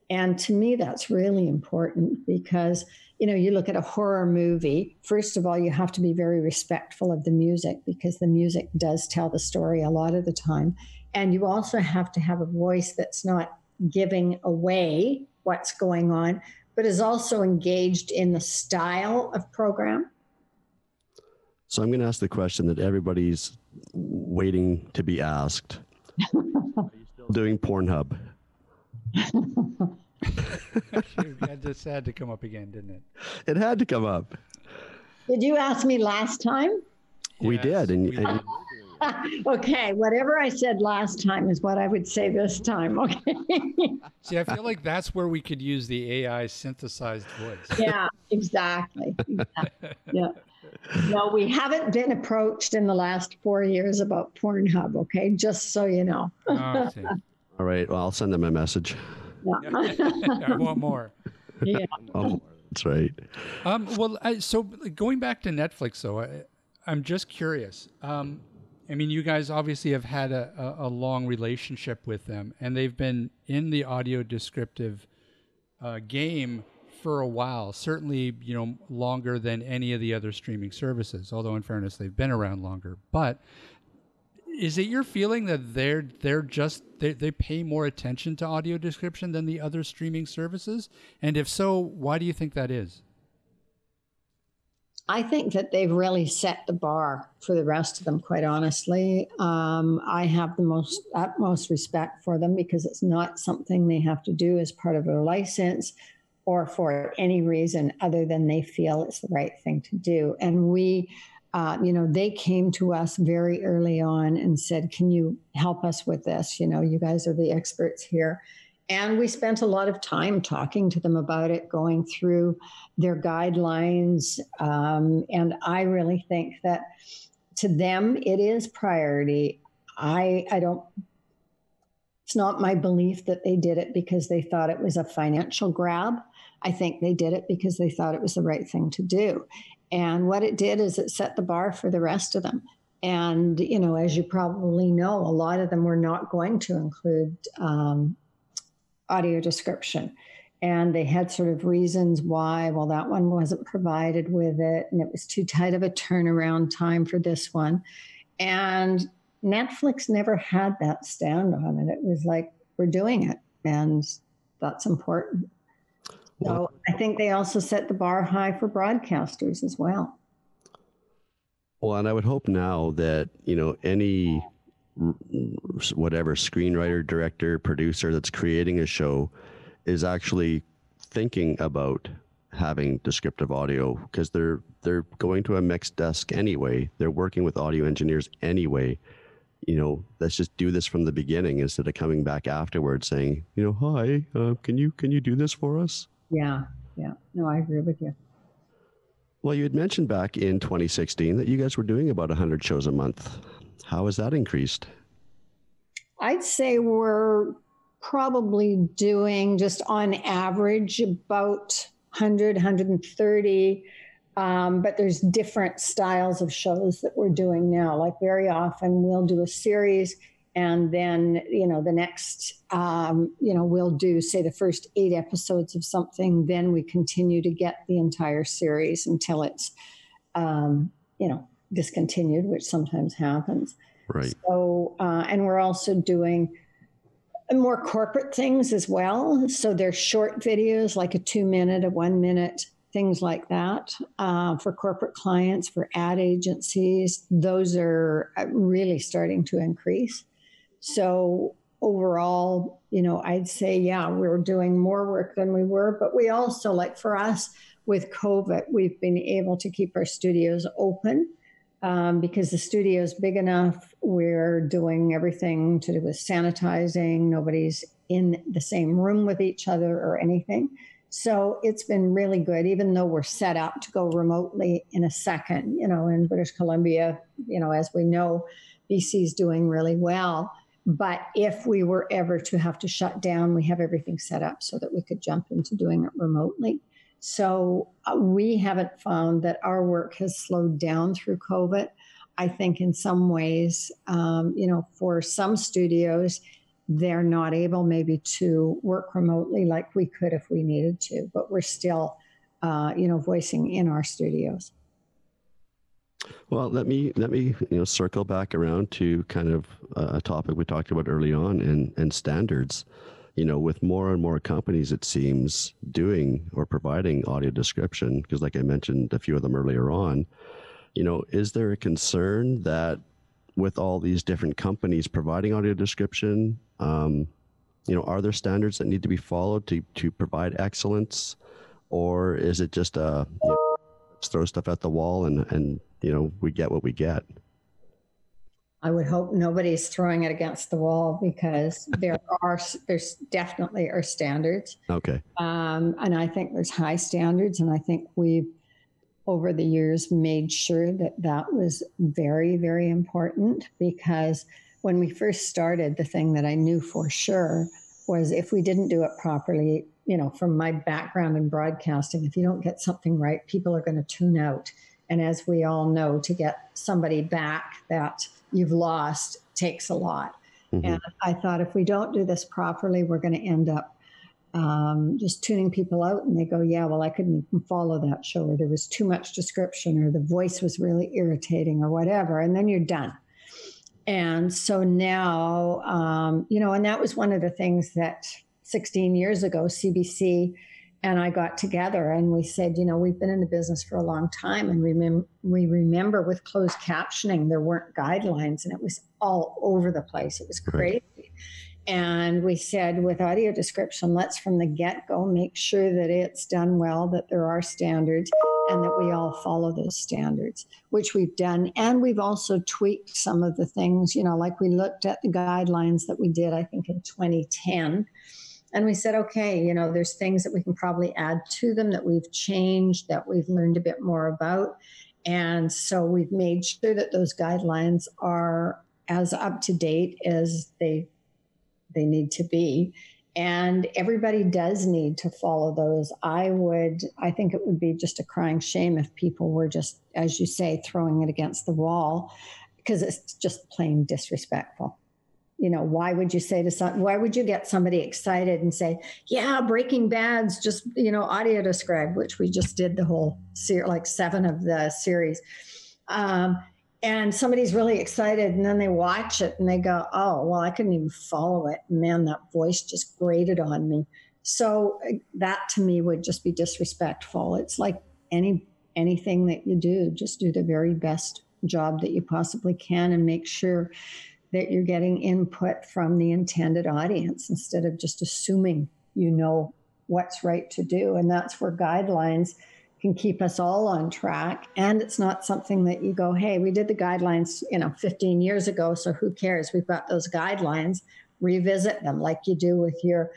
And to me, that's really important because, you know, you look at a horror movie, first of all, you have to be very respectful of the music because the music does tell the story a lot of the time. And you also have to have a voice that's not giving away what's going on, but is also engaged in the style of program. So I'm going to ask the question that everybody's waiting to be asked. (laughs) Are you still doing Pornhub? (laughs) that just had to come up again, didn't it? It had to come up. Did you ask me last time? We yes, did, and, we and (laughs) okay, whatever I said last time is what I would say this time. Okay. (laughs) See, I feel like that's where we could use the AI synthesized voice. Yeah, exactly. exactly. Yeah. No, we haven't been approached in the last four years about Pornhub, okay? Just so you know. Oh, (laughs) All right. Well, I'll send them a message. Yeah. I want more. Yeah. Oh, that's right. Um, well, I, so going back to Netflix, though, I, am just curious. Um, I mean, you guys obviously have had a, a, a, long relationship with them, and they've been in the audio descriptive uh, game for a while, certainly, you know, longer than any of the other streaming services, although in fairness, they've been around longer. But is it your feeling that they're they're just they, they pay more attention to audio description than the other streaming services? And if so, why do you think that is? I think that they've really set the bar for the rest of them, quite honestly. Um, I have the most utmost respect for them because it's not something they have to do as part of their license or for any reason other than they feel it's the right thing to do. And we, uh, you know, they came to us very early on and said, Can you help us with this? You know, you guys are the experts here. And we spent a lot of time talking to them about it, going through their guidelines. Um, and I really think that to them, it is priority. I, I don't it's not my belief that they did it because they thought it was a financial grab. I think they did it because they thought it was the right thing to do. And what it did is it set the bar for the rest of them. And, you know, as you probably know, a lot of them were not going to include um, audio description. And they had sort of reasons why, well, that one wasn't provided with it, and it was too tight of a turnaround time for this one. And Netflix never had that stand on it. It was like, we're doing it, and that's important. So I think they also set the bar high for broadcasters as well. Well, and I would hope now that, you know, any whatever screenwriter, director, producer that's creating a show is actually thinking about having descriptive audio because they're they're going to a mixed desk anyway. They're working with audio engineers anyway. You know, let's just do this from the beginning instead of coming back afterwards saying, you know, hi, uh, can you can you do this for us? Yeah, yeah. No, I agree with you. Well, you had mentioned back in 2016 that you guys were doing about 100 shows a month. How has that increased? I'd say we're probably doing just on average about 100, 130. Um, but there's different styles of shows that we're doing now. Like very often we'll do a series and then you know the next um, you know we'll do say the first eight episodes of something then we continue to get the entire series until it's um, you know discontinued which sometimes happens. Right. So uh, and we're also doing more corporate things as well. So they're short videos like a two minute a one minute things like that uh, for corporate clients for ad agencies. Those are uh, really starting to increase. So overall, you know, I'd say, yeah, we're doing more work than we were, but we also, like for us with COVID, we've been able to keep our studios open. Um, because the studio is big enough, we're doing everything to do with sanitizing. Nobody's in the same room with each other or anything. So it's been really good, even though we're set up to go remotely in a second. You know, in British Columbia, you know, as we know, BC is doing really well. But if we were ever to have to shut down, we have everything set up so that we could jump into doing it remotely. So uh, we haven't found that our work has slowed down through COVID. I think in some ways, um, you know, for some studios, they're not able maybe to work remotely like we could if we needed to, but we're still, uh, you know, voicing in our studios. Well, let me let me you know circle back around to kind of a topic we talked about early on and and standards. You know, with more and more companies, it seems doing or providing audio description because, like I mentioned, a few of them earlier on. You know, is there a concern that with all these different companies providing audio description, um, you know, are there standards that need to be followed to to provide excellence, or is it just a you know, throw stuff at the wall and and you know, we get what we get. I would hope nobody's throwing it against the wall because there are there's definitely are standards. Okay. Um, and I think there's high standards, and I think we've over the years made sure that that was very very important because when we first started, the thing that I knew for sure was if we didn't do it properly, you know, from my background in broadcasting, if you don't get something right, people are going to tune out and as we all know, to get somebody back that you've lost takes a lot. Mm-hmm. And I thought if we don't do this properly, we're going to end up um, just tuning people out. And they go, yeah, well, I couldn't even follow that show, or there was too much description, or the voice was really irritating, or whatever. And then you're done. And so now, um, you know, and that was one of the things that 16 years ago, CBC and I got together and we said, you know, we've been in the business for a long time and remem- we remember with closed captioning, there weren't guidelines and it was all over the place. It was crazy. Right. And we said, with audio description, let's from the get go make sure that it's done well, that there are standards, and that we all follow those standards, which we've done. And we've also tweaked some of the things, you know, like we looked at the guidelines that we did, I think, in 2010 and we said, okay, you know, there's things that we can probably add to them that we've changed, that we've learned a bit more about. And so we've made sure that those guidelines are as up to date as they they need to be. And everybody does need to follow those. I would, I think it would be just a crying shame if people were just, as you say, throwing it against the wall because it's just plain disrespectful you know why would you say to some why would you get somebody excited and say yeah breaking bad's just you know audio described which we just did the whole like seven of the series. Um, and somebody's really excited and then they watch it and they go oh well i couldn't even follow it. Man that voice just grated on me. So uh, that to me would just be disrespectful. It's like any anything that you do just do the very best job that you possibly can and make sure that you're getting input from the intended audience instead of just assuming you know what's right to do. And that's where guidelines can keep us all on track. And it's not something that you go, hey, we did the guidelines, you know, 15 years ago, so who cares? We've got those guidelines. Revisit them like you do with your,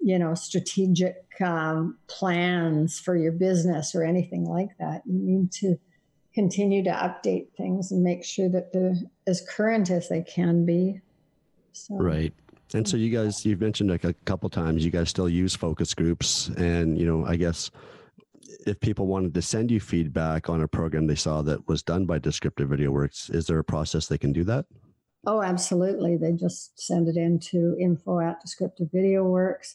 you know, strategic um, plans for your business or anything like that. You need to continue to update things and make sure that they're as current as they can be So, Right. And so you guys, you've mentioned like a couple times, you guys still use focus groups, and you know, I guess if people wanted to send you feedback on a program they saw that was done by Descriptive Video Works, is there a process they can do that? Oh, absolutely. They just send it into info at Descriptive Video Works.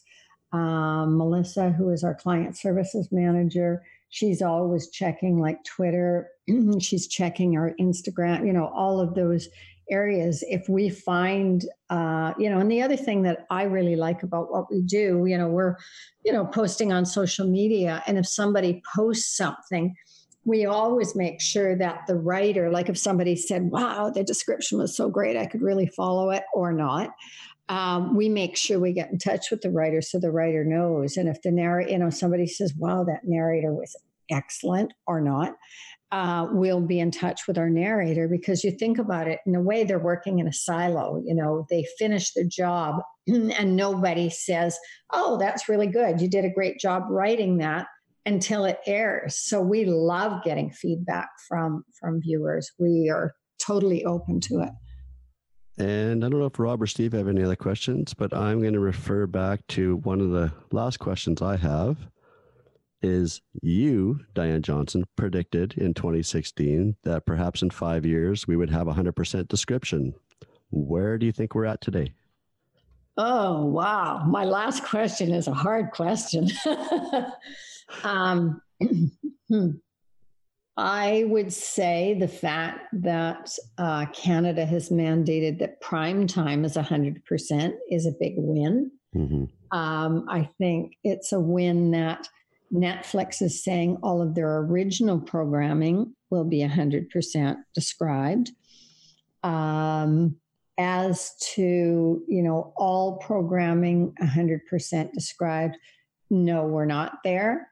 Um, Melissa, who is our client services manager, she's always checking like Twitter. (clears throat) she's checking our Instagram, you know, all of those areas if we find uh, you know and the other thing that i really like about what we do you know we're you know posting on social media and if somebody posts something we always make sure that the writer like if somebody said wow the description was so great i could really follow it or not um, we make sure we get in touch with the writer so the writer knows. And if the narrator you know somebody says wow that narrator was excellent or not uh, we'll be in touch with our narrator because you think about it in a way they're working in a silo you know they finish the job (clears throat) and nobody says oh that's really good. You did a great job writing that until it airs. So we love getting feedback from from viewers. We are totally open to it and I don't know if Rob or Steve have any other questions, but I'm going to refer back to one of the last questions I have is you, Diane Johnston, predicted in 2016 that perhaps in five years we would have 100% description. Where do you think we're at today? Oh, wow. My last question is a hard question. (laughs) um, (clears throat) hmm. I would say the fact that uh, Canada has mandated that prime time is 100% is a big win. Mm-hmm. Um, I think it's a win that Netflix is saying all of their original programming will be 100% described. Um, as to, you know, all programming 100% described, no, we're not there.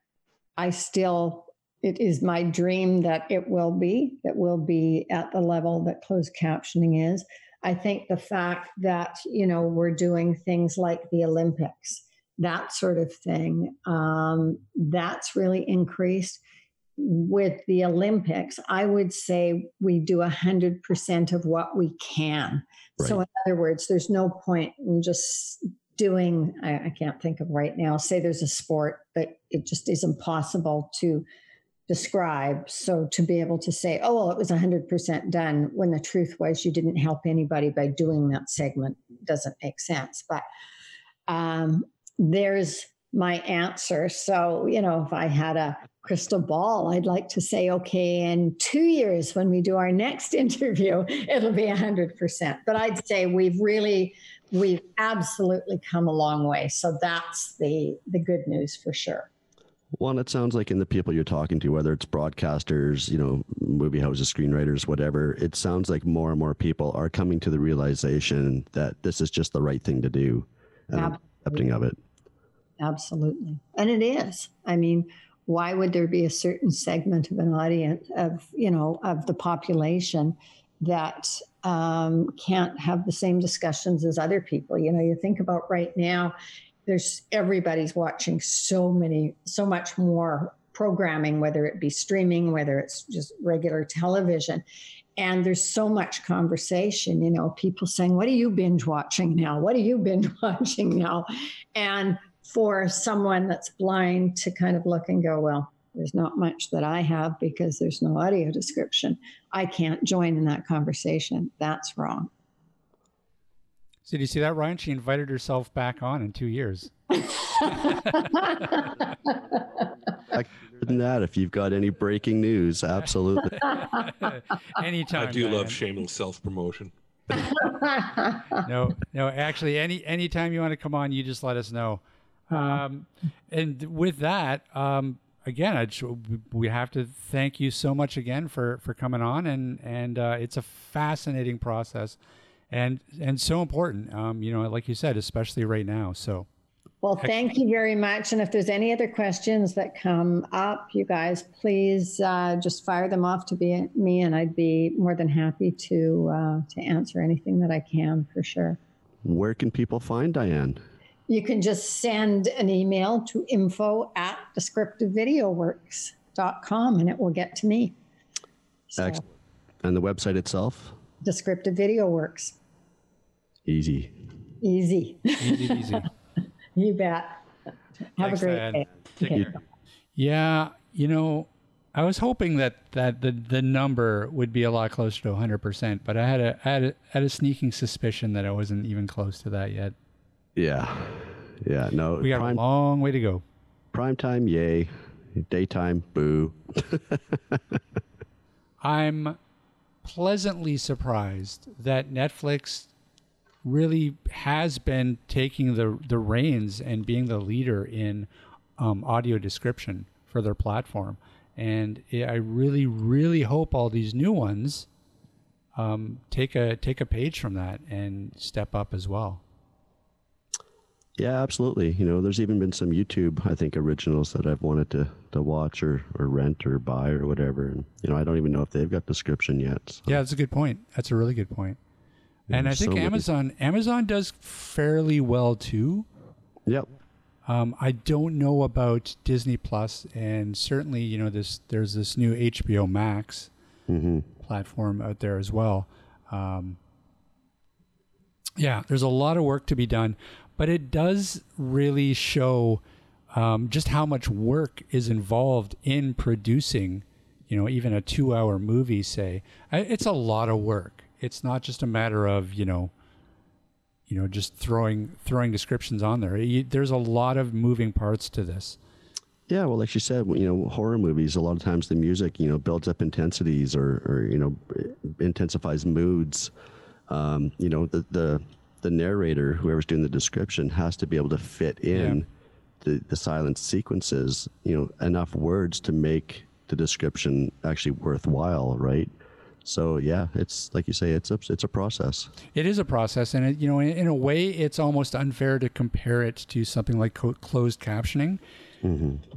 I still, it is my dream that it will be, that will be at the level that closed captioning is. I think the fact that, you know, we're doing things like the Olympics that sort of thing. Um, that's really increased. With the Olympics, I would say we do 100% of what we can. Right. So, in other words, there's no point in just doing, I, I can't think of right now, say there's a sport that it just is impossible to describe. So to be able to say, oh, well, it was 100% done when the truth was you didn't help anybody by doing that segment doesn't make sense. But um, there's my answer. So, you know, if I had a crystal ball, I'd like to say, okay, in two years when we do our next (laughs) interview, it'll be 100%. But I'd say we've really, we've absolutely come a long way. So that's the, the good news for sure. Well, it sounds like in the people you're talking to, whether it's broadcasters, you know, movie houses, screenwriters, whatever, it sounds like more and more people are coming to the realization that this is just the right thing to do and accepting of it. Absolutely. And it is. I mean, why would there be a certain segment of an audience of, you know, of the population that um, can't have the same discussions as other people? You know, you think about right now, there's everybody's watching so many, so much more programming, whether it be streaming, whether it's just regular television. And there's so much conversation, you know, people saying, What are you binge watching now? What are you binge (laughs) watching now? And for someone that's blind to kind of look and go, well, there's not much that I have because there's no audio description. I can't join in that conversation. That's wrong. So, do you see that, Ryan? She invited herself back on in two years. (laughs) than that, if you've got any breaking news, absolutely. (laughs) Anytime. I do love shameless self promotion. (laughs) no, no. Actually, any anytime you want to come on, you just let us know. Um, and with that, um, again, I just, we have to thank you so much again for for coming on, and and uh, it's a fascinating process, and and so important. Um, you know, like you said, especially right now. So. Well, thank you very much. And if there's any other questions that come up, you guys, please uh, just fire them off to be, me, and I'd be more than happy to uh, to answer anything that I can for sure. Where can people find Diane? you can just send an email to info at descriptivevideoworks.com and it will get to me. So, Excellent. And the website itself? Descriptive Video Works. Easy. Easy. Easy, easy. (laughs) you bet. Have Thanks, a great Dad. day. Take Okay. care. Yeah, you know, I was hoping that that the the number would be a lot closer to 100%, but I had a I had a, had a sneaking suspicion that I wasn't even close to that yet. Yeah. Yeah. No. We got prime, a long way to go. prime time, yay. Daytime, boo. (laughs) I'm pleasantly surprised that Netflix really has been taking the the reins and being the leader in um, audio description for their platform. And I I really, really hope all these new ones um, take a take a page from that and step up as well. Yeah, absolutely. You know, there's even been some YouTube, I think, originals that I've wanted to, to watch or, or rent or buy or whatever. And, you know, I don't even know if they've got description yet. so- Yeah, that's a good point. That's a really good point. And I think so. Amazon Amazon does fairly well too. Yep. Um, I don't know about Disney Plus, and certainly, you know, this there's this new HBO Max platform out there as well. Um, yeah, there's a lot of work to be done, but it does really show um, just how much work is involved in producing, you know, even a two-hour movie. Say, it's a lot of work. It's not just a matter of you know you know just throwing throwing descriptions on there you, there's a lot of moving parts to this Yeah, well, like you said, you know, horror movies, a lot of times the music, you know, builds up intensities or, or you know, intensifies moods. Um, you know, the, the, the narrator, whoever's doing the description, has to be able to fit in the, the silent sequences, you know, enough words to make the description actually worthwhile, right? So yeah, it's like you say, it's a, it's a process. it is a process and it, you know in, in a way it's almost unfair to compare it to something like co- closed captioning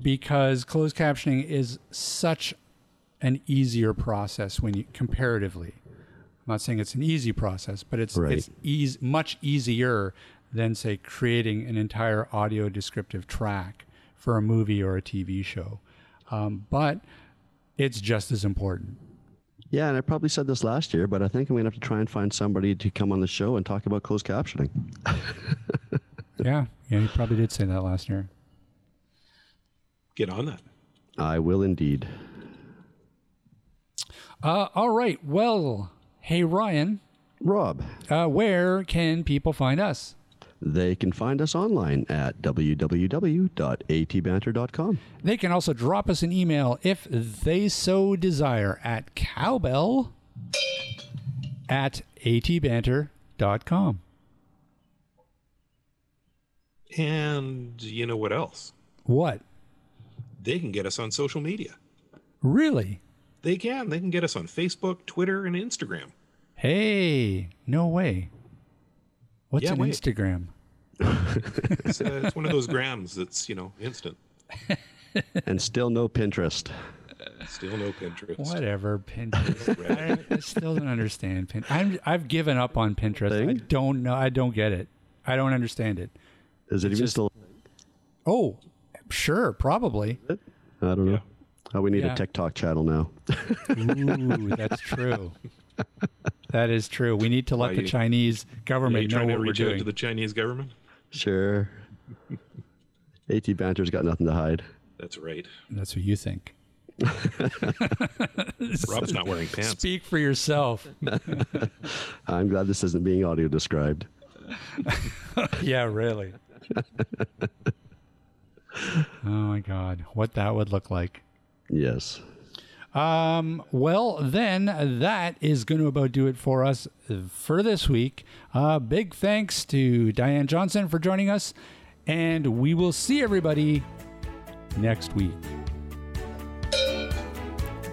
because closed captioning is such an easier process when you comparatively i'm not saying it's an easy process but it's Right. it's eas- much easier than say creating an entire audio descriptive track for a movie or a tv show um, but it's just as important Yeah, and I probably said this last year, but I think I'm gonna have to try and find somebody to come on the show and talk about closed captioning. (laughs) yeah yeah you probably did say that last year Get on that. I will indeed. Uh, all right. Well, hey, Ryan, Rob, uh, where can people find us? They can find us online at www.atbanter.com. They can also drop us an email if they so desire at cowbell at atbanter.com. And you know what else? What? They can get us on social media. Really? They can. They can get us on Facebook, Twitter, and Instagram. Hey, no way. What's Yeah, an wait. Instagram? It's, uh, it's one of those grams that's, you know, instant. (laughs) and still no Pinterest. Still no Pinterest. Whatever, Pinterest. (laughs) I, I still don't understand Pinterest. I'm, I've given up on Pinterest. I don't know. I don't get it. I don't understand it. Is it even just- still? Oh, sure, probably. I don't know. Yeah. Oh, we need Yeah. a TikTok channel now. Ooh, that's true. (laughs) That is true. We need to let Why the you- Chinese Are government you know trying what to we're reach out doing. to the Chinese government? Sure. AT Banter's got nothing to hide. That's right. That's what you think. (laughs) Rob's not wearing pants. Speak for yourself. (laughs) I'm glad this isn't being audio described. (laughs) yeah, really. oh my God, what that would look like. Yes. Um, well, then that is going to about do it for us for this week. Uh, big thanks to Diane Johnston for joining us, and we will see everybody next week.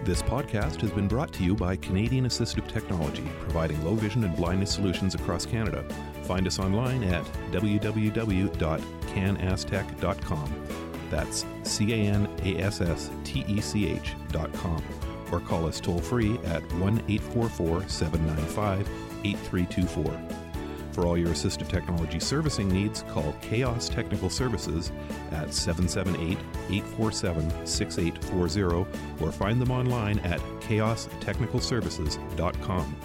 This podcast has been brought to you by Canadian Assistive Technology, providing low vision and blindness solutions across Canada. Find us online at www.canasstech.com. That's C A N A S S T E C H dot com. Or call us toll free at 1 844 795 8324. For all your assistive technology servicing needs, call Chaos Technical Services at 778 847 6840 or find them online at chaostechnicalservices.com.